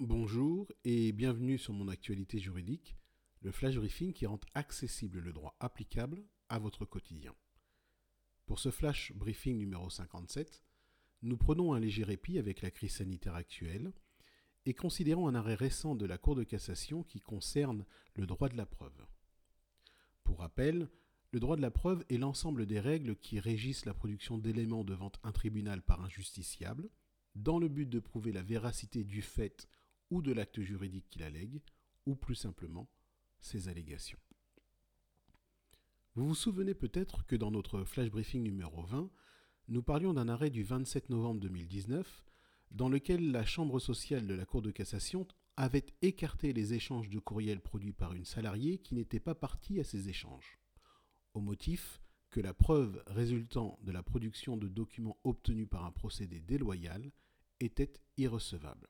Bonjour et bienvenue sur mon actualité juridique, le flash briefing qui rend accessible le droit applicable à votre quotidien. Pour ce flash briefing numéro 57, nous prenons un léger répit avec la crise sanitaire actuelle et considérons un arrêt récent de la Cour de cassation qui concerne le droit de la preuve. Pour rappel, le droit de la preuve est l'ensemble des règles qui régissent la production d'éléments devant un tribunal par un justiciable, dans le but de prouver la véracité du fait ou de l'acte juridique qu'il allègue, ou plus simplement ses allégations. Vous vous souvenez peut-être que dans notre flash briefing numéro 20, nous parlions d'un arrêt du 27 novembre 2019 dans lequel la Chambre sociale de la Cour de cassation avait écarté les échanges de courriels produits par une salariée qui n'était pas partie à ces échanges, au motif que la preuve résultant de la production de documents obtenus par un procédé déloyal était irrecevable.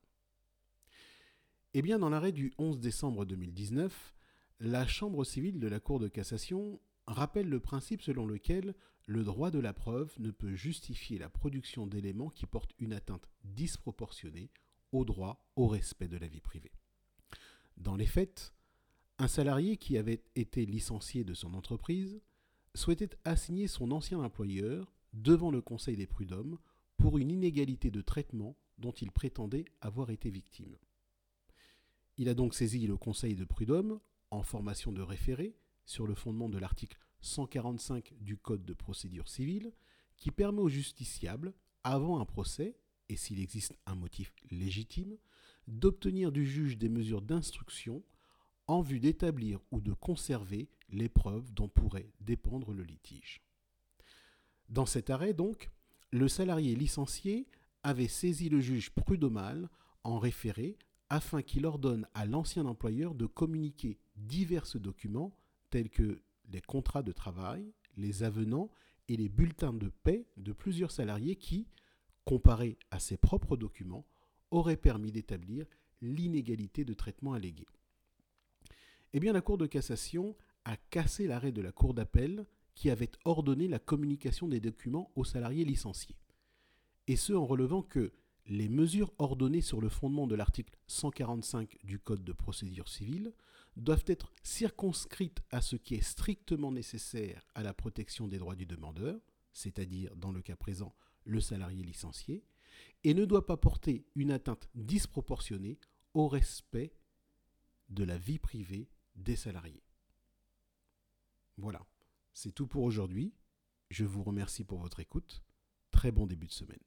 Eh dans l'arrêt du 11 décembre 2019, la Chambre civile de la Cour de cassation rappelle le principe selon lequel le droit de la preuve ne peut justifier la production d'éléments qui portent une atteinte disproportionnée au droit au respect de la vie privée. Dans les faits, un salarié qui avait été licencié de son entreprise souhaitait assigner son ancien employeur devant le Conseil des prud'hommes pour une inégalité de traitement dont il prétendait avoir été victime. Il a donc saisi le Conseil de prud'homme en formation de référé sur le fondement de l'article 145 du Code de procédure civile qui permet au justiciable, avant un procès, et s'il existe un motif légitime, d'obtenir du juge des mesures d'instruction en vue d'établir ou de conserver les preuves dont pourrait dépendre le litige. Dans cet arrêt, donc, le salarié licencié avait saisi le juge prud'homal en référé afin qu'il ordonne à l'ancien employeur de communiquer divers documents tels que les contrats de travail, les avenants et les bulletins de paix de plusieurs salariés qui, comparés à ses propres documents, auraient permis d'établir l'inégalité de traitement alléguée. Eh bien, la Cour de cassation a cassé l'arrêt de la Cour d'appel qui avait ordonné la communication des documents aux salariés licenciés. Et ce en relevant que les mesures ordonnées sur le fondement de l'article 145 du Code de procédure civile doivent être circonscrites à ce qui est strictement nécessaire à la protection des droits du demandeur, c'est-à-dire dans le cas présent le salarié licencié, et ne doit pas porter une atteinte disproportionnée au respect de la vie privée des salariés. Voilà, c'est tout pour aujourd'hui. Je vous remercie pour votre écoute. Très bon début de semaine.